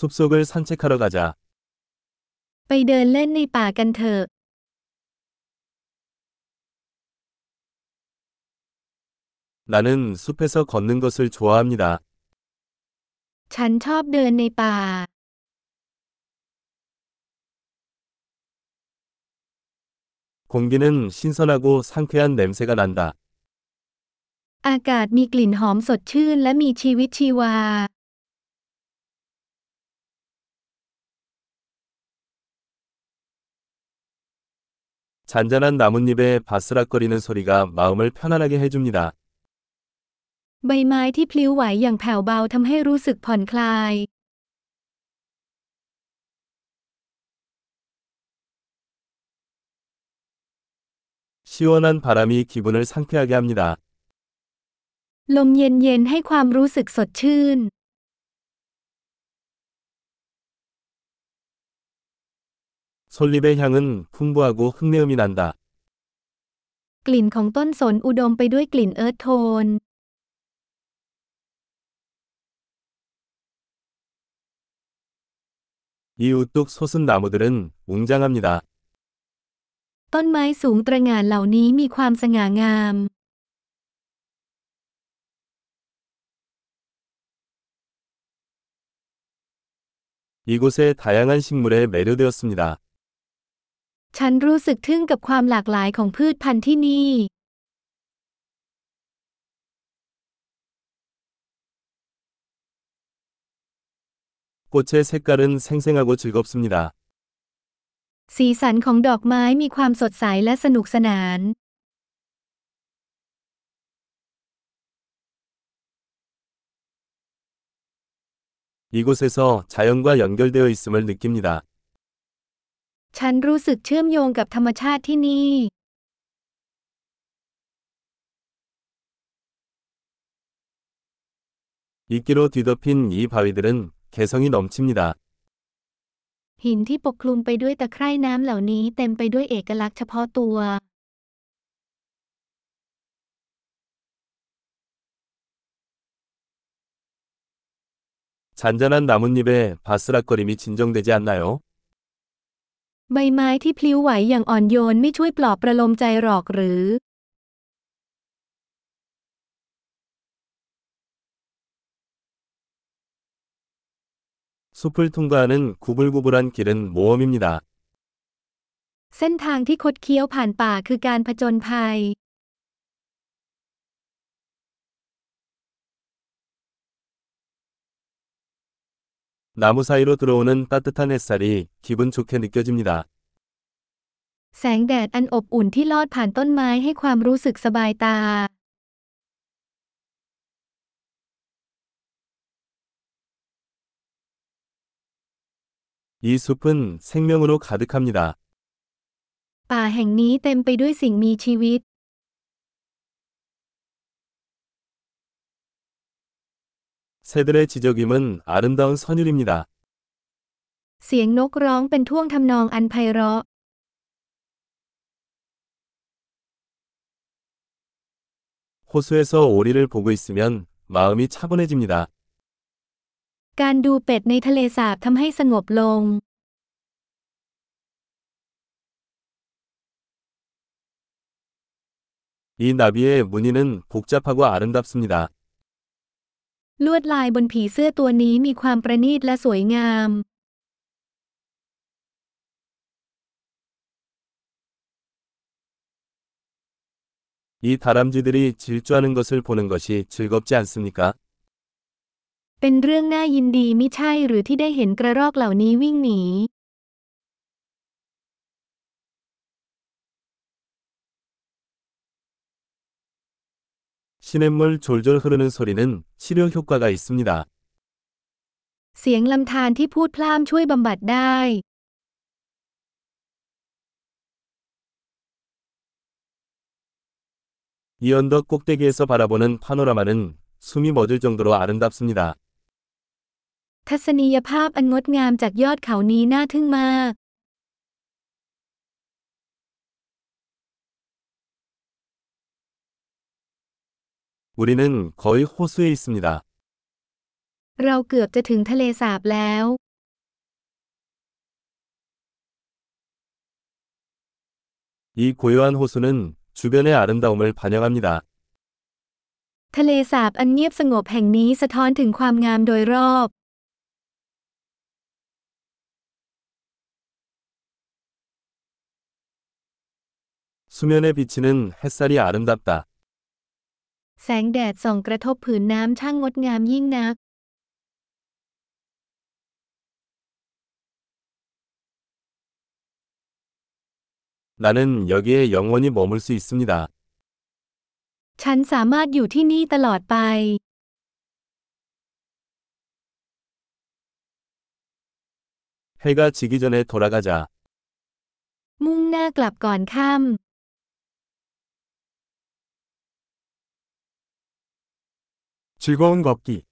숲속을 산책하러 가자. ไปเดินเล่นในป่ากันเถอะ 나는 숲에서 걷는 것을 좋아합니다. ฉันชอบเดินในป่า 공기는 신선하고 상쾌한 냄새가 난다. อากาศมีกลิ่นหอมสดชื่นและมีชีวิตชีวา 잔잔한 나뭇잎의 바스락거리는 소리가 마음을 편안하게 해줍니다. ใบไม้ที่พลิ้วไหวอย่างแผ่วเบาทำให้รู้สึกผ่อนคลาย 시원한 바람이 기분을 상쾌하게 합니다. ลมเย็นๆให้ความรู้สึกสดชื่น 솔잎의 향은 풍부하고 흙내음이 난다. กลิ่นของต้นสนอุดมไปด้วยกลิ่นเอิร์ธโทน 이 우뚝 솟은 나무들은 웅장합니다. ต้นไม้สูงตระหง่านเหล่านี้มีความสง่างาม 이곳의 다양한 식물에 매료되었습니다. ฉันรู้สึกทึ่งกับความหลากหลายของพืชพันธุ์ที่นี่ 꽃의 색깔은 생생하고 즐겁습니다. สีสันของดอกไม้มีความสดใสและสนุกสนาน 이곳에서 자연과 연결되어 있음을 느낍니다. ฉันรู้สึกเชื่อมโยงกับธรรมชาติที่นี่ 이끼로 뒤덮인 이 바위들은 개성이 넘칩니다. หินที่ปกคลุมไปด้วยตะไคร่น้ำเหล่านี้เต็มไปด้วยเอกลักษณ์เฉพาะตัว 잔잔한 나뭇잎에 바스락거림이 진정되지 않나요? ใบไม้ที่พลิ้วไหวอย่างอ่อนโยนไม่ช่วยปลอบประโลมใจหรอกหรือ 숲을 통과하는 구불구불한 길은 모험입니다. เส้นทางที่คดเคี้ยวผ่านป่าคือการผจญภัย 나무 사이로 들어오는 따뜻한 햇살이 기분 좋게 느껴집니다. แสงแดดอันอบอุ่นที่ลอดผ่านต้นไม้ให้ความรู้สึกสบายตา 이 숲은 생명으로 가득합니다. ป่าแห่งนี้เต็มไปด้วยสิ่งมีชีวิต 새들의 지저귀은 아름다운 선율입니다. เสียงนกร้องเป็นท่วงทำนองอันไพเราะ 호수에서 오리를 보고 있으면 마음이 차분해집니다. การดูเป็ดในทะเลสาบทำให้สงบลง 이 나비의 무늬는 복잡하고 아름답습니다. ลวดลายบนผีเสื้อตัวนี้มีความประณีตและสวยงาม 이 다람쥐들이 질주하는 것을 보는 것이 즐겁지 않습니까? เป็นเรื่องน่ายินดีไม่ใช่หรือที่ได้เห็นกระรอกเหล่านี้วิ่งหนี 시냇물 졸졸 흐르는 소리는 치료 효과가 있습니다. เสียงลำธารที่พูดพล่ามช่วยบำบัดได้ 이 언덕 꼭대기에서 바라보는 파노라마는 숨이 멎을 정도로 아름답습니다. ทัศนียภาพอันงดงามจากยอดเขานี้น่าทึ่งมาก 우리는 거의 호수에 있습니다. เราเกือบจะถึงทะเลสาบแล้ว 이 고요한 호수는 주변의 아름다움을 반영합니다. ทะเลสาบอันเงียบสงบแห่งนี้สะท้อนถึงความงามโดยรอบ 수면에 비치는 햇살이 아름답다. แสงแดดส่องกระทบผืนน้ำช่างงดงามยิ่งนัก 나는 여기에 영원히 머물 수 있습니다. ฉันสามารถอยู่ที่นี่ตลอดไป 해가 지기 전에 돌아가자. มุ่งหน้ากลับก่อนค่ำ 즐거운 걷기.